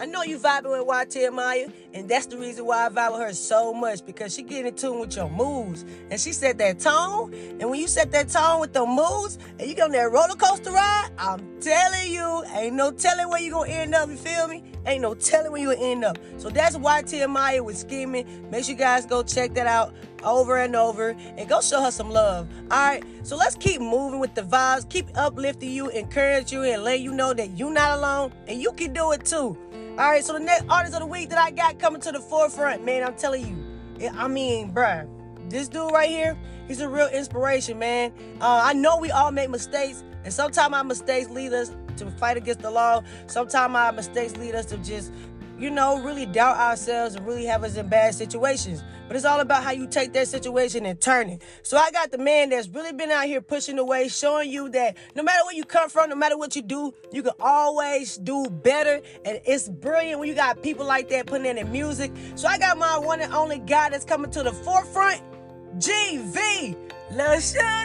I know you vibing with YT Maya, and that's the reason why I vibe with her so much because she get in tune with your moves. And she set that tone, and when you set that tone with the moves, and you get on that roller coaster ride, I'm telling you, ain't no telling where you gonna end up, you feel me? Ain't no telling where you gonna end up. So that's YT Maya with scheming. Make sure you guys go check that out over and over and go show her some love. All right. So let's keep moving with the vibes, keep uplifting you, encourage you, and let you know that you're not alone and you can do it too. All right. So the next artist of the week that I got coming to the forefront, man, I'm telling you, I mean, bruh, this dude right here, he's a real inspiration, man. Uh, I know we all make mistakes, and sometimes our mistakes lead us to fight against the law. Sometimes our mistakes lead us to just you know, really doubt ourselves and really have us in bad situations. But it's all about how you take that situation and turn it. So I got the man that's really been out here pushing the way, showing you that no matter where you come from, no matter what you do, you can always do better. And it's brilliant when you got people like that putting in the music. So I got my one and only guy that's coming to the forefront, GV. Let's. Yeah,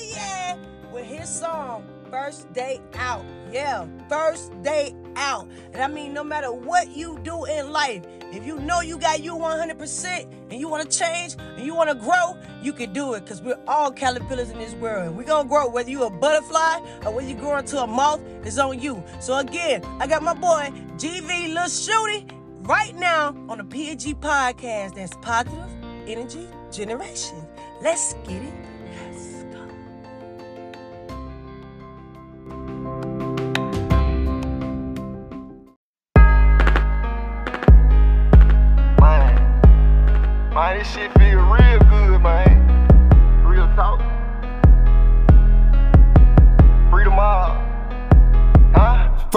yeah. With his song, First Day Out. Yeah, first day out. And I mean, no matter what you do in life, if you know you got you 100% and you want to change and you want to grow, you can do it because we're all caterpillars in this world. And We're going to grow. Whether you're a butterfly or whether you grow into a moth, it's on you. So again, I got my boy, GV Lil Shooty, right now on the PNG podcast. That's Positive Energy Generation. Let's get it.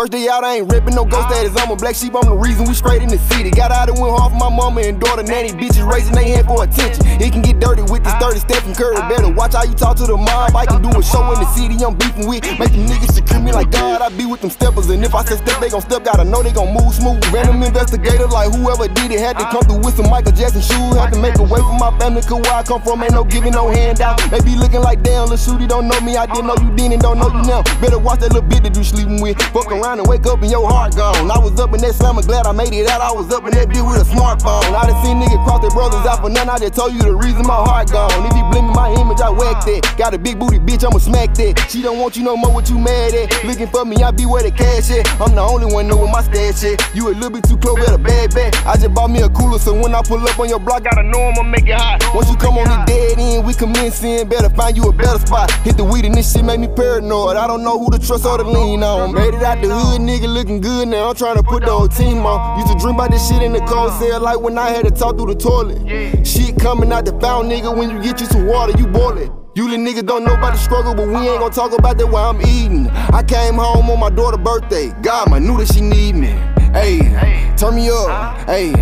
First day out, I ain't ripping no ghost status. I'm a black sheep, I'm the reason we straight in the city. Got out and went off my mama and daughter, nanny bitches raising their hand for attention. It can get dirty with this 30 Stephen Curry. Better watch how you talk to the mob. I can do a show in the city I'm beefing with. Make them niggas secure me like God. I be with them steppers, and if I say step, they gon' step. Gotta know they gon' move smooth. Random investigators like whoever did it had to come through with some Michael Jackson shoes. Had to make a way for my family, cause where I come from ain't no giving no handout. They be looking like damn, little shooty don't know me. I didn't know you then and don't know you now. Better watch that little bitch that you sleeping with. Fuck around and wake up and your heart gone. I was up in that slammer, glad I made it out. I was up in that bitch with a smartphone. I done seen niggas cross their brothers out for none. I just told you the reason my heart gone. If you blame my image, I whack that. Got a big booty bitch, I'ma smack that. She don't want you no more, what you mad at? Looking for me, I be where the cash at. I'm the only one knowing my stash at. You a little bit too close, better bad back. I just bought me a cooler, so when I pull up on your block, gotta know I'ma make it hot. Once you come on the dead end, we commence in. Better find you a better spot. Hit the weed and this shit make me paranoid. I don't know who to trust or to lean on. Made it out the hood, nigga looking good now. I'm trying to put the whole team on. Used to dream about this shit in the cold cell, like when I had to talk through the toilet. Shit coming out the fountain, nigga. When you get you some water, you boil it. You little niggas don't know about the struggle, but we ain't gonna talk about that while I'm eating. I came home on my daughter's birthday. God, I knew that she need me. Hey, turn me up. Hey,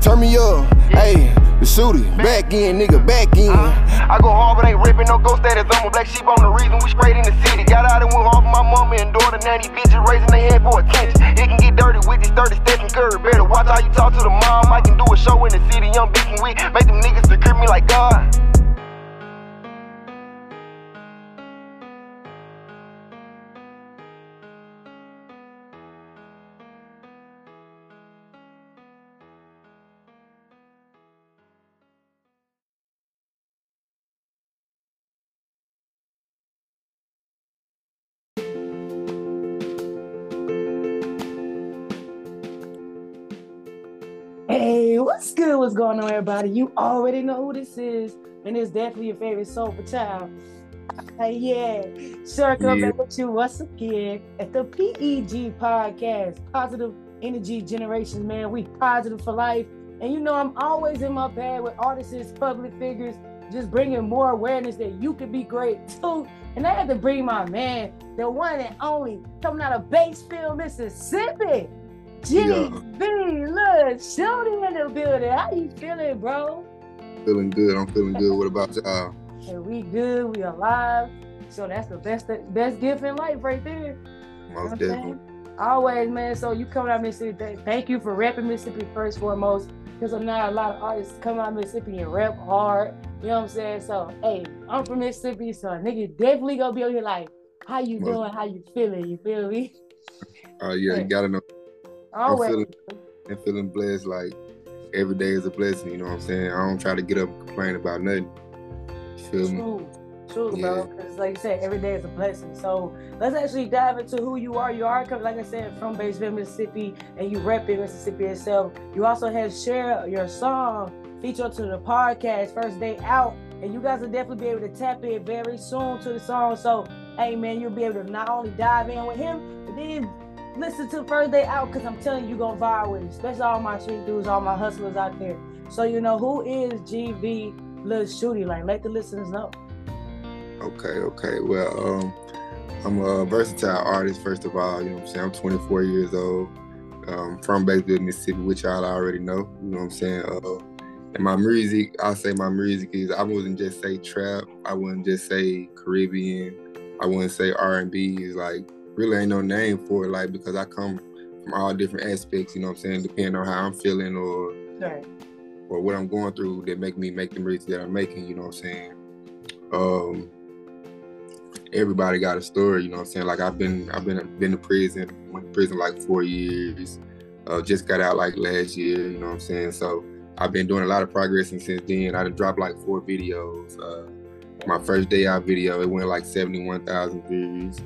turn me up. Hey, the shooter, back in, nigga, back in. Uh-huh. I go hard, but ain't ripping no ghost status. I'm a black sheep on the reason we straight in the city. Got out and went off my mama and daughter. Now these bitches raising their hand for attention. It can get dirty with this 30 Stephen Curry. Better watch how you talk to the mom. I can do a show in the city. I'm beefing with. Make them niggas secure me like God. Hey, what's good? What's going on, everybody? You already know who this is, and it's definitely your favorite soulful child. Hey, yeah, sure, come Yeah. back with you once again at the PEG podcast, Positive Energy Generation. Man, we positive for life, and you know I'm always in my bag with artists, public figures, just bringing more awareness that you could be great too. And I had to bring my man, the one and only, coming out of Batesville, Mississippi. Yeah. GV Lil Shooty in the building. How you feeling, bro? Feeling good. I'm feeling good. What about y'all? Hey, we good, we alive. So that's the best best gift in life right there. You know Most definitely. Always, man. So you coming out Mississippi. th- Thank you for repping Mississippi first foremost. Because I'm not a lot of artists come out of Mississippi and rep hard. You know what I'm saying? So hey, I'm from Mississippi, so a nigga definitely gonna be on here like, how you Most- doing? How you feeling? You feel me? Uh, yeah, you gotta know. Always. I'm feeling, I'm feeling blessed. Like every day is a blessing. You know what I'm saying? I don't try to get up and complain about nothing. You? True, true, bro. Because like you said, every day is a blessing. So let's actually dive into who you are. You are, like I said, from Batesville, Mississippi, and you rep in Mississippi itself. You also have shared your song featured to the podcast first day out, and you guys will definitely be able to tap in very soon to the song. So, hey man, you'll be able to not only dive in with him, but then listen to first day out because I'm telling you, you're gonna vibe with it, especially all my street dudes, all my hustlers out there. So you know who is GV Lil Shooty? Like, let the listeners know. Okay, okay. Well, um, I'm a versatile artist, first of all. You know what I'm saying? I'm 24 years old. Um, from Batesville, Mississippi, which y'all already know. You know what I'm saying? Uh, and my music, I'll say my music is I wouldn't just say trap. I wouldn't just say Caribbean. I wouldn't say R&B. Is like really ain't no name for it, like because I come from all different aspects. You know what I'm saying? Depending on how I'm feeling or right. or what I'm going through that make me make the music that I'm making. You know what I'm saying? Um, everybody got a story, you know what I'm saying? Like I've been I've been been to prison, went to prison like four years. Uh, just got out like last year, you know what I'm saying? So I've been doing a lot of progress and since then I done dropped like four videos. Uh, my first day out video, it went like 71,000 views.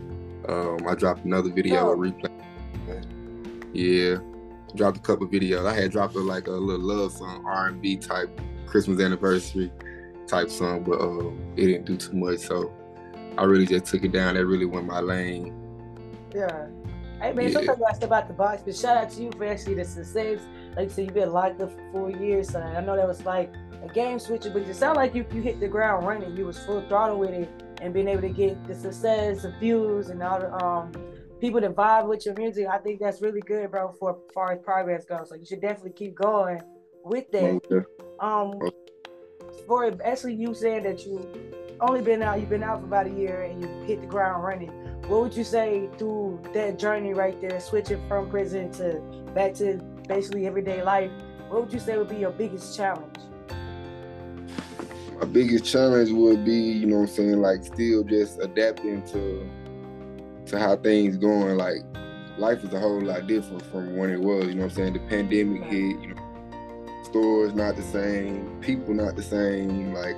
Um, I dropped another video, Oh. a replay. Yeah, dropped a couple videos. I had dropped a, like a little love song, R&B type, Christmas anniversary type song, but uh, it didn't do too much. So I really just took it down. That really went my lane. Yeah. Hey man, Yeah. sometimes I step out the box, but shout out to you for actually the success. Like you said, you've been locked up for four years, so I know that was like a game switcher, but it sounded like you, you hit the ground running. You was full throttle with it and being able to get the success, the views, and all the um people that vibe with your music. I think that's really good, bro, for as far as progress goes. So you should definitely keep going with that. Okay. Um, for actually you saying that you only been out, you've been out for about a year and you hit the ground running. What would you say through that journey right there, switching from prison to back to basically everyday life? What would you say would be your biggest challenge? My biggest challenge would be, you know what I'm saying, like still just adapting to to how things going. Like life is a whole lot different from when it was, you know what I'm saying? The pandemic hit, you know, stores not the same, people not the same. Like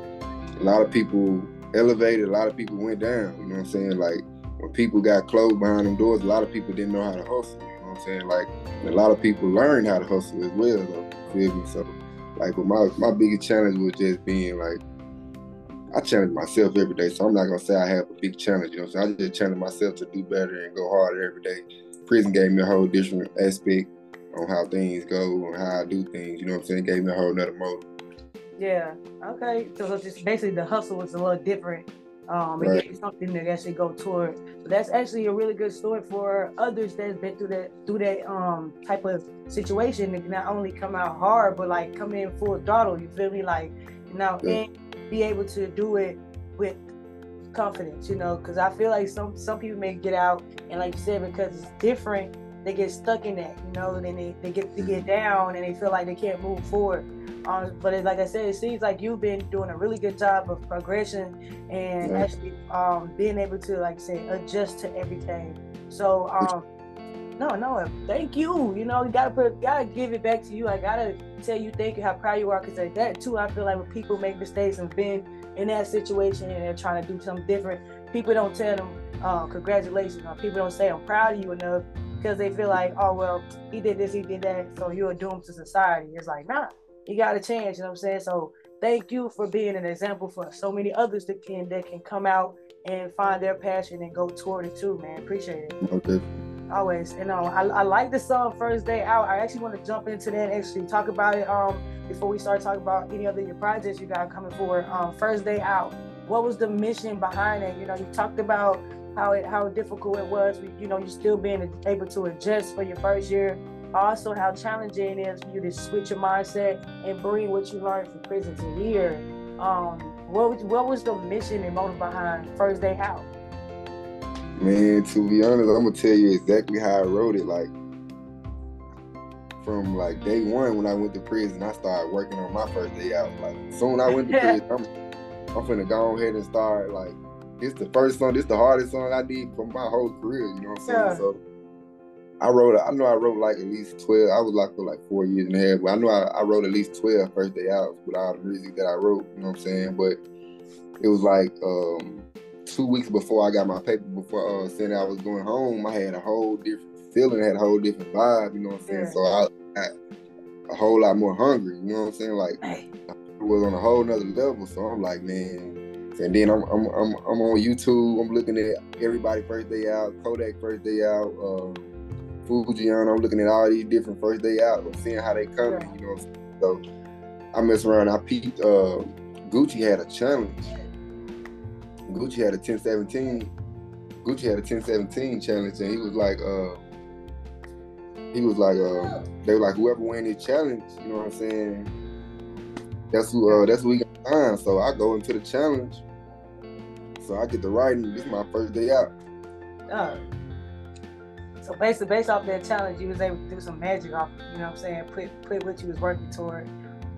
a lot of people elevated, a lot of people went down, you know what I'm saying? Like when people got closed behind them doors, a lot of people didn't know how to hustle, you know what I'm saying? Like a lot of people learned how to hustle as well though. Feel me? So like but my my biggest challenge was just being like I challenge myself every day, so I'm not gonna say I have a big challenge. You know, what I'm saying I just challenge myself to do better and go harder every day. Prison gave me a whole different aspect on how things go and how I do things. You know what I'm saying? It gave me a whole nother motive. Yeah. Okay. So it's just basically the hustle was a little different. Um, Right. gave you something to actually go toward. So that's actually a really good story for others that's been through that through that um type of situation. Can not only come out hard, but like come in full throttle. You feel me? Like now Yeah. and be able to do it with confidence. You know, because I feel like some some people may get out and like you said because it's different. They get stuck in that, you know, then they, they get to get down and they feel like they can't move forward. Um, but it, like I said, it seems like you've been doing a really good job of progression and Yeah. actually um, being able to, like I say, adjust to everything. So, um, no, no, thank you. You know, you gotta put, gotta give it back to you. I gotta tell you thank you, how proud you are, because like that too. I feel like when people make mistakes and been in that situation and they're trying to do something different, people don't tell them uh, congratulations, or people don't say I'm proud of you enough because they feel like, oh well, he did this, he did that, so you're doomed to society. It's like, nah, you got a chance. You know what I'm saying? So thank you for being an example for so many others that can that can come out and find their passion and go toward it too, man. Appreciate it. Okay. Always. you know, I, I like the song First Day Out. I actually want to jump into that and actually talk about it um before we start talking about any other your projects you got coming forward. Um, First Day Out. What was the mission behind it? You know, you talked about how it how difficult it was. You know, you still being able to adjust for your first year. Also, how challenging it is for you to switch your mindset and bring what you learned from prison to here. Um, what was, what was the mission and motive behind First Day Out? Man, to be honest, I'm gonna tell you exactly how I wrote it. Like from like day one when I went to prison, I started working on my first day out. Like soon I went to prison, I'm, I'm finna go ahead and start like this the first song, It's the hardest song I did for my whole career, you know what I'm saying? Yeah. So I wrote. I know I wrote like at least twelve. I was locked for like four years and a half, but I know I, I wrote at least 12 first day out with all the music that I wrote. You know what I'm saying? But it was like um, two weeks before I got my paper. Before uh, saying I was going home, I had a whole different feeling, had a whole different vibe. You know what I'm saying? So I got a whole lot more hungry. You know what I'm saying? Like it was on a whole nother level. So I'm like, man. And then I'm, I'm I'm I'm on YouTube. I'm looking at everybody first day out, Kodak first day out. Um, Fujiano. I'm looking at all these different first day out. I'm seeing how they come. You know, so I mess around. I peeped. Uh, Gucci had a challenge. Gucci had a 1017. Gucci had a 1017 challenge, and he was like, uh, he was like, uh, they were like, whoever win this challenge, you know what I'm saying? That's who. Uh, that's who we got time. So I go into the challenge. So I get the writing. This is my first day out. Oh. So basically, based off that challenge, you was able to do some magic off. You know what I'm saying? Put put what you was working toward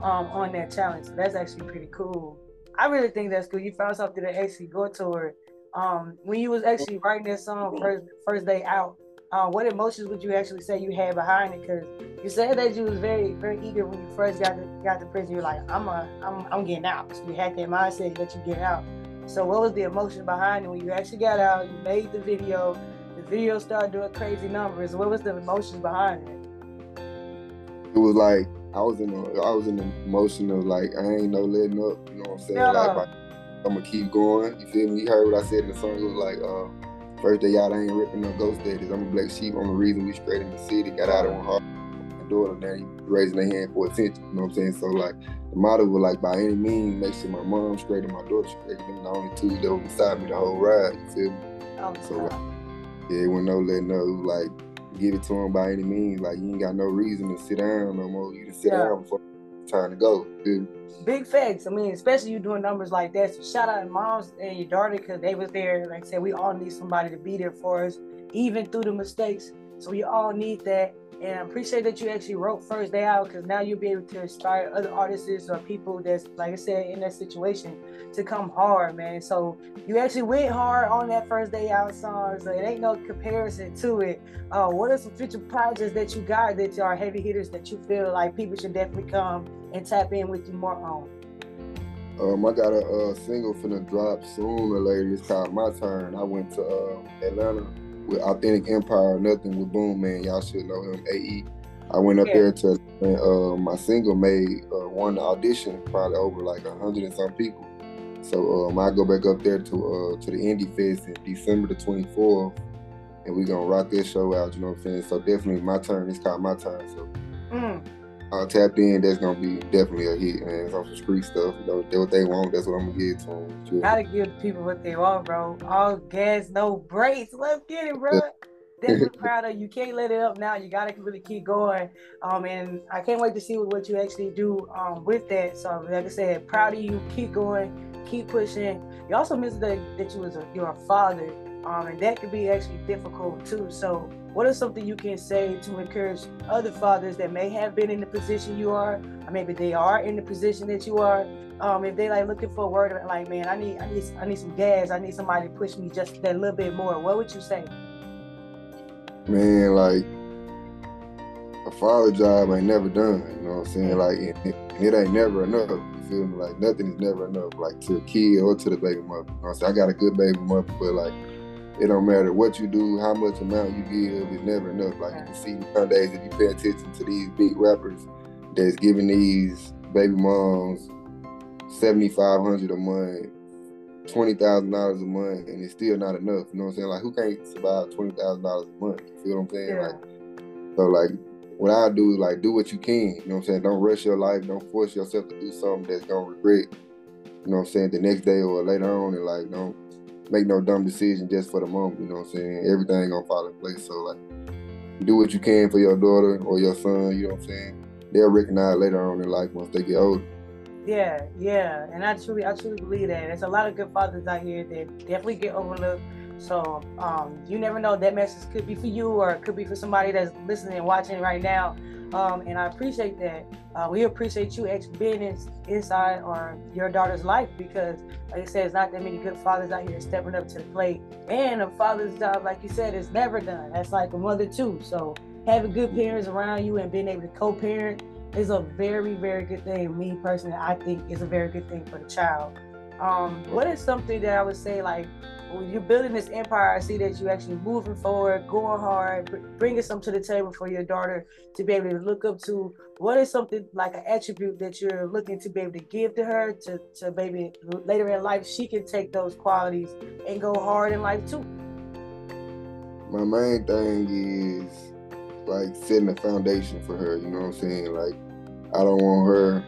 um, on that challenge. So that's actually pretty cool. I really think that's cool. You found something that actually go toward. Um, when you was actually writing that song first first day out, uh, what emotions would you actually say you had behind it? Because you said that you was very very eager when you first got to, got to prison. You're like, I'm a I'm I'm getting out. So you had that mindset that you get out. So what was the emotion behind it when you actually got out? You made the video the video started doing crazy numbers. What was the emotions behind it? It was like I was in the I was in the emotion of like I ain't no letting up. You know what I'm saying? Yeah. Like I'm gonna keep going. You feel me? You heard what I said in the song. It was like uh, first day out, I ain't ripping no ghost daddies. I'm a black sheep. I'm the reason we straight in the city. Got out of one heart. Daughter now raising their hand for attention. You know what I'm saying? So like the motto was like by any means make sure my mom straight and my daughter straight. Them the only two that were beside me the whole ride. You feel me? Oh, so. Like, yeah, when no letting know like give it to him by any means. Like you ain't got no reason to sit down no more. You can sit yeah. down before time to go. Big facts. I mean, especially you doing numbers like that. So shout out to moms and your daughter because they was there. Like I said, we all need somebody to be there for us, even through the mistakes. So we all need that. And I appreciate that you actually wrote First Day Out because now you'll be able to inspire other artists or people that's, like I said, in that situation to come hard, man. So you actually went hard on that First Day Out song. So it ain't no comparison to it. Uh, what are some future projects that you got that are heavy hitters that you feel like people should definitely come and tap in with you more on? Um, I got a, a single finna drop soon, later. It's called My Turn. I went to uh, Atlanta with Authentic Empire, nothing with Boom Man. Y'all should know him, AE. I went up yeah. there to uh, my single made uh, one audition, probably over like a hundred and some people. So um, I go back up there to uh, to the Indie Fest in December the 24th, and we gonna rock this show out. You know what I'm saying? So definitely my turn. It's called my turn. So. Mm uh, tapped in, that's gonna be definitely a hit, man. It's on some street stuff. You know, what they want, that's what I'm gonna give to them. Gotta give people what they want, bro. All gas, no brakes. Let's get it, bro. Definitely proud of you. Can't let it up now. You gotta really keep going. Um, and I can't wait to see what you actually do um with that. So, like I said, proud of you. Keep going. Keep pushing. You also mentioned that, that you was a, you're a father. Um, and that could be actually difficult too. So what is something you can say to encourage other fathers that may have been in the position you are, or maybe they are in the position that you are? Um, if they like looking for a word like, man, I need, I need, I need some gas. I need somebody to push me just that little bit more. What would you say? Man, like a father job ain't never done. You know what I'm saying? Like it, it ain't never enough. You feel me? Like nothing is never enough. Like to a kid or to the baby mother. You know what I'm saying? I got a good baby mother, but like it don't matter what you do, how much amount you give, it's never enough. Like you can see nowadays, if you pay attention to these big rappers that's giving these baby moms seventy five hundred a month, twenty thousand dollars a month, and it's still not enough. You know what I'm saying? Like who can't survive twenty thousand dollars a month? You feel what I'm saying? Yeah. Like so, like what I do is like do what you can. You know what I'm saying? Don't rush your life. Don't force yourself to do something that's gonna regret. You know what I'm saying? The next day or later on, and like don't make no dumb decision just for the moment. You know what I'm saying? Everything gonna fall in place. So like, do what you can for your daughter or your son. You know what I'm saying? They'll recognize later on in life once they get older. Yeah, yeah, and I truly, I truly believe that. There's a lot of good fathers out here that definitely get overlooked. So um, you never know that message could be for you or it could be for somebody that's listening and watching right now. Um, and I appreciate that. Uh, we appreciate you being in, inside on your daughter's life because, like I said, it's not that many good fathers out here stepping up to the plate. And a father's job, like you said, is never done. That's like a mother too. So having good parents around you and being able to co-parent is a very, very good thing. Me personally, I think is a very good thing for the child. Um, what is something that I would say like when you're building this empire, I see that you're actually moving forward, going hard, bringing something to the table for your daughter to be able to look up to. What is something like an attribute that you're looking to be able to give to her to, to maybe later in life she can take those qualities and go hard in life too? My main thing is like setting a foundation for her, you know what I'm saying? Like I don't want her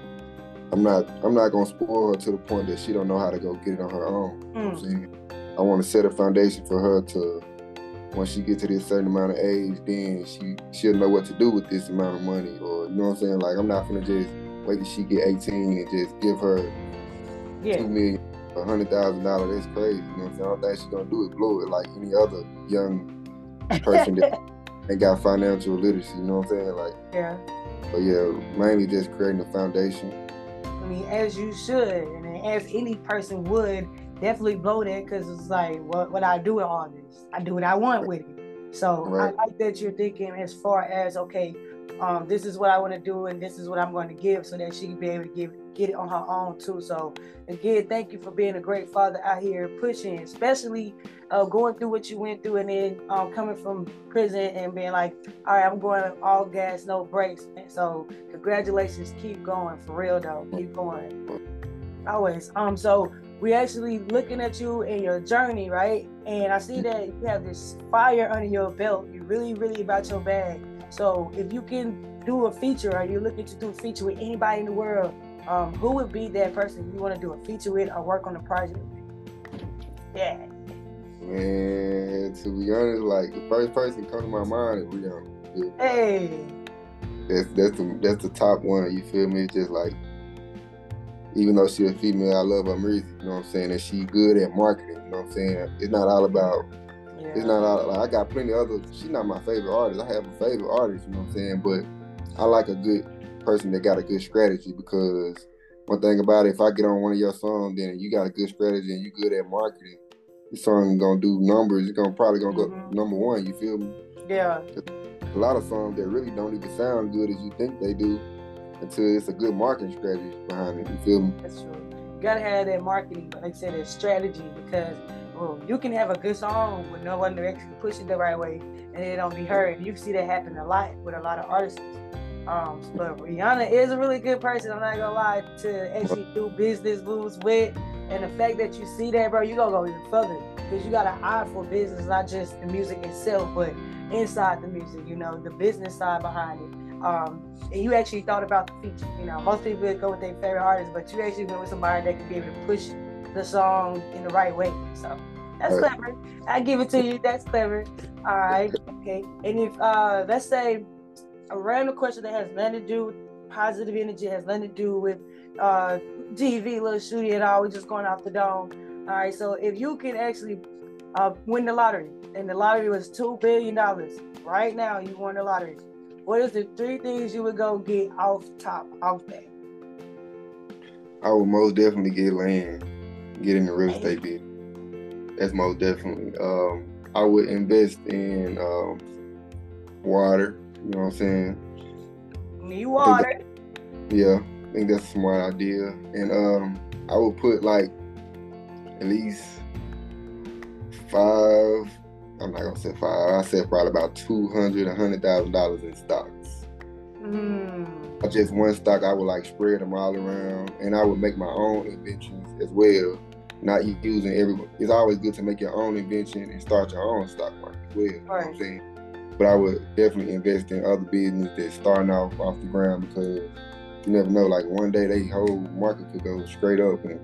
I'm not I'm not gonna spoil her to the point that she don't know how to go get it on her own. You know hmm. What I'm saying? I want to set a foundation for her to once she get to this certain amount of age, then she she'll know what to do with this amount of money. Or you know what I'm saying? Like I'm not gonna just wait till she get 18 and just give her yeah. two million, a hundred thousand dollars. That's crazy. You know what I'm saying? I don't think she's gonna do it, blow it like any other young person that ain't got financial literacy. You know what I'm saying? Like yeah. But yeah, mainly just creating a foundation. I mean, as you should, and as any person would definitely blow that because it's like what what I do with all this. I do what I want with it. So right. I like that you're thinking as far as okay, um, this is what I want to do and this is what I'm going to give so that she can be able to give get it on her own too. So again, thank you for being a great father out here pushing, especially uh, going through what you went through and then um, coming from prison and being like, all right, I'm going all gas, no brakes. So congratulations, keep going for real though, keep going. Always. Um. So we actually looking at you and your journey, right? And I see that you have this fire under your belt. You're really, really about your bag. So if you can do a feature, or you're looking to do a feature with anybody in the world, um, who would be that person you want to do a feature with or work on a project with? Yeah. Man, to be honest, like the first person come to my mind is Rihanna. Hey. That's that's the that's the top one. You feel me? It's just like even though she's a female, I love her music. You know what I'm saying? And she good at marketing. You know what I'm saying? It's not all about. Yeah. It's not all. Like, I got plenty of others. She's not my favorite artist. I have a favorite artist. You know what I'm saying? But I like a good person that got a good strategy because one thing about it, if I get on one of your songs, then you got a good strategy and you good at marketing, Your song gonna do numbers. It's gonna probably gonna mm-hmm. go number one. You feel me? Yeah. A lot of songs that really don't even sound good as you think they do until it's a good marketing strategy behind it. You feel me? That's true. You gotta have that marketing, like I said, that strategy because well, you can have a good song with no one to actually push it the right way and it don't be heard. You see that happen a lot with a lot of artists. Um, but Rihanna is a really good person. I'm not gonna lie to actually do business moves with, and the fact that you see that, bro, you gonna go even further because you got an eye for business, not just the music itself, but inside the music. You know, the business side behind it. Um, and you actually thought about the feature. You know, most people go with their favorite artist, but you actually went with somebody that could be able to push the song in the right way. So that's right. clever. I give it to you. That's clever. All right. Okay. And if uh let's say a random question that has nothing to do with positive energy, has nothing to do with uh GV, little shooty at all. We're just going off the dome. All right. So if you can actually uh, win the lottery, and the lottery was two billion dollars, right now you won the lottery what is the three things you would go get off top off that? I would most definitely get land, get in the real estate business. That's most definitely. Um, I would invest in um, water. You know what I'm saying? Need water. yeah, I think that's a smart idea. And um, I would put like at least five I'm not gonna say five. I said probably about two hundred, a hundred thousand dollars in stocks. Mm. Just one stock. I would like spread them all around, and I would make my own inventions as well. Not using every. It's always good to make your own invention and start your own stock market as well. Right. You know what I'm saying? But I would definitely invest in other businesses that's starting off off the ground because you never know. Like one day, they whole market could go straight up, and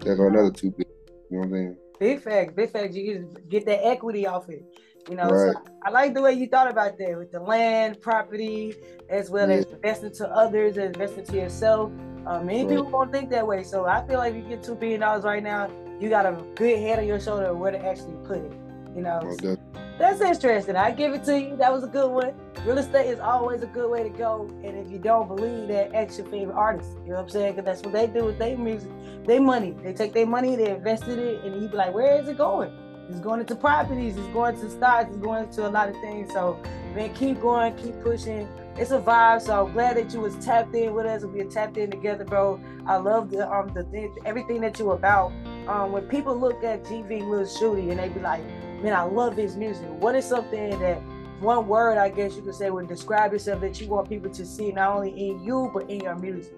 there go another two. You know what I'm saying? Big fact, big fact. You get that equity off it. You know, right. so I like the way you thought about that with the land, property, as well yeah. as investing to others and investing to yourself. Uh, many right. people don't think that way. So I feel like if you get two billion dollars right now, you got a good head on your shoulder where to actually put it. You know, That's interesting. I give it to you. That was a good one. Real estate is always a good way to go. And if you don't believe that, ask your favorite artist. You know what I'm saying? Because that's what they do with their music, their money. They take their money, they invest in it, and you be like, where is it going? It's going into properties, it's going to stocks, it's going to a lot of things. So, man, keep going, keep pushing. It's a vibe. So I'm glad that you was tapped in with us we tapped in together, bro. I love the um the everything that you about. Um, when people look at GV Lil Shooty and they be like, man, I love his music. What is something that one word I guess you could say would describe yourself that you want people to see not only in you but in your music?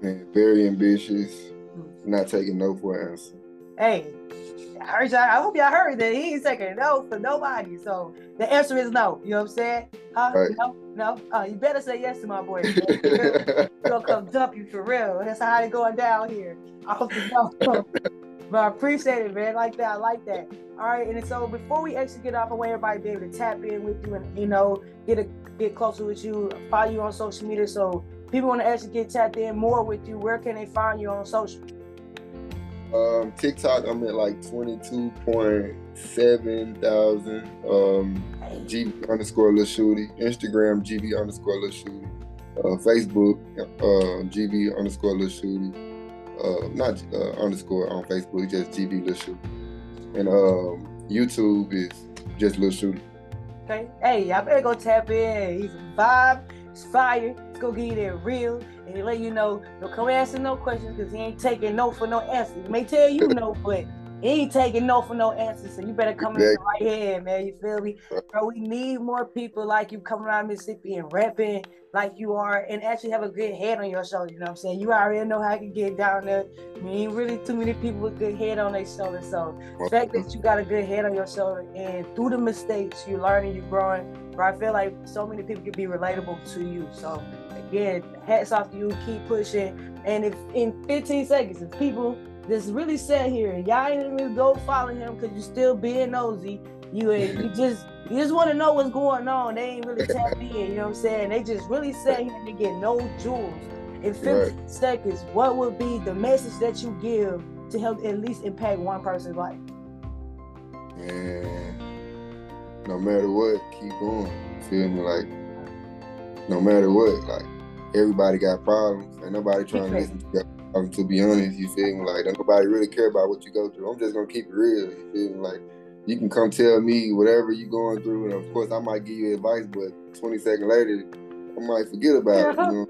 Man, very ambitious, mm-hmm. not taking no for an answer. Hey, I heard y'all, I hope y'all heard that he ain't taking no for nobody. So the answer is no. You know what I'm saying? Huh? Right. No, no. Uh, you better say yes to my boy. Gonna come dump you for real. That's how it's going down here. I hope you know. but I appreciate it, man. Like that. I like that. All right. And so before we actually get off, I want everybody to be able to tap in with you and you know get a get closer with you, follow you on social media. So people want to actually get tapped in more with you. Where can they find you on social? Um, TikTok, I'm at like 22.7 thousand. Um, GB underscore Lil Shooty. Instagram, GB underscore Lil Shooty. Uh, Facebook, uh, GB underscore Lil Shooty. Uh, not uh, underscore on Facebook, just GB Lil Shooty. And um, YouTube is just Lil Shooty. Okay. Hey, y'all better go tap in. He's a vibe. It's fire. Let's go get it real and he let you know, don't come asking no questions because he ain't taking no for no answer. He may tell you no, but he ain't taking no for no answer. So you better come exactly. in right hand, man. You feel me? Bro, we need more people like you coming around Mississippi and rapping like you are and actually have a good head on your shoulder. You know what I'm saying? You already know how to get down there. I mean, ain't really too many people with good head on their shoulder. So the fact that you got a good head on your shoulder and through the mistakes, you're learning, you're growing. Bro, I feel like so many people can be relatable to you. So again, hats off to you. Keep pushing. And if in 15 seconds, if people just really sat here and y'all ain't even go follow him because you're still being nosy, you you just you just want to know what's going on. They ain't really tap in. You know what I'm saying? They just really sat here to get no jewels. In 15 right. seconds, what would be the message that you give to help at least impact one person's life? Man, no matter what, keep going. Feel me? Like, no matter what, like, everybody got problems. and nobody trying to listen to you. To be honest, you feel me? Like, nobody really care about what you go through. I'm just gonna keep it real. You feel me? Like, you can come tell me whatever you going through, and of course, I might give you advice, but 20 seconds later, I might forget about it. You know?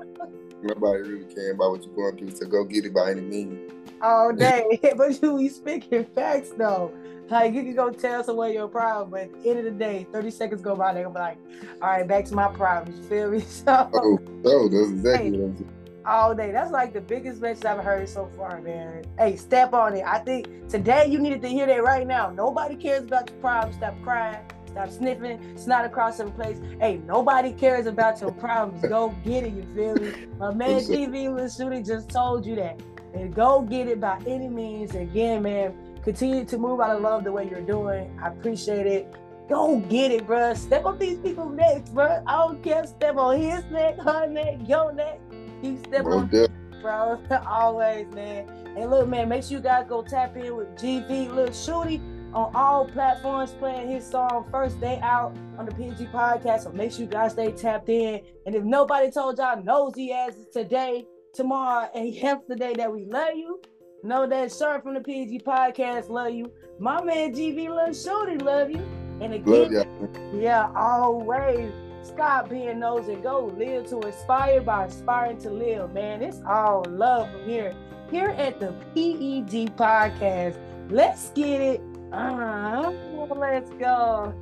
Nobody really care about what you're going through, so go get it by any means. All day, but you speaking facts though. Like you can go tell someone your problem, but at the end of the day, 30 seconds go by, they're gonna be like, all right, back to my problems. You feel me? So Oh, oh that's exactly hey, what I'm saying. All day. That's like the biggest message I've heard so far, man. Hey, step on it. I think today you needed to hear that right now. Nobody cares about your problems. Stop crying. Stop sniffing. It's not across some place. Hey, nobody cares about your problems. Go get it. You feel me? My man GV shooting just told you that. And go get it by any means. Again, man, Continue to move out of love the way you're doing. I appreciate it. Go get it, bruh. Step on these people's necks, bruh. I don't care. Step on his neck, her neck, your neck. You step on, bro. Always, man. And look, man, make sure you guys go tap in with GV Lil Shooty on all platforms, playing his song First Day Out on the PG podcast. So make sure you guys stay tapped in. And if nobody told y'all nosy as today, tomorrow, and yesterday that we love you, Know that sir from the PG podcast love you. My man GV Lil Shooty love you. And again, yeah, always stop being nosy. Go live to inspire by inspiring to live, man. It's all love from here. Here at the PEG podcast. Let's get it. Uh, let's go.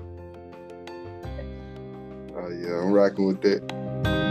Oh yeah, I'm rocking with that.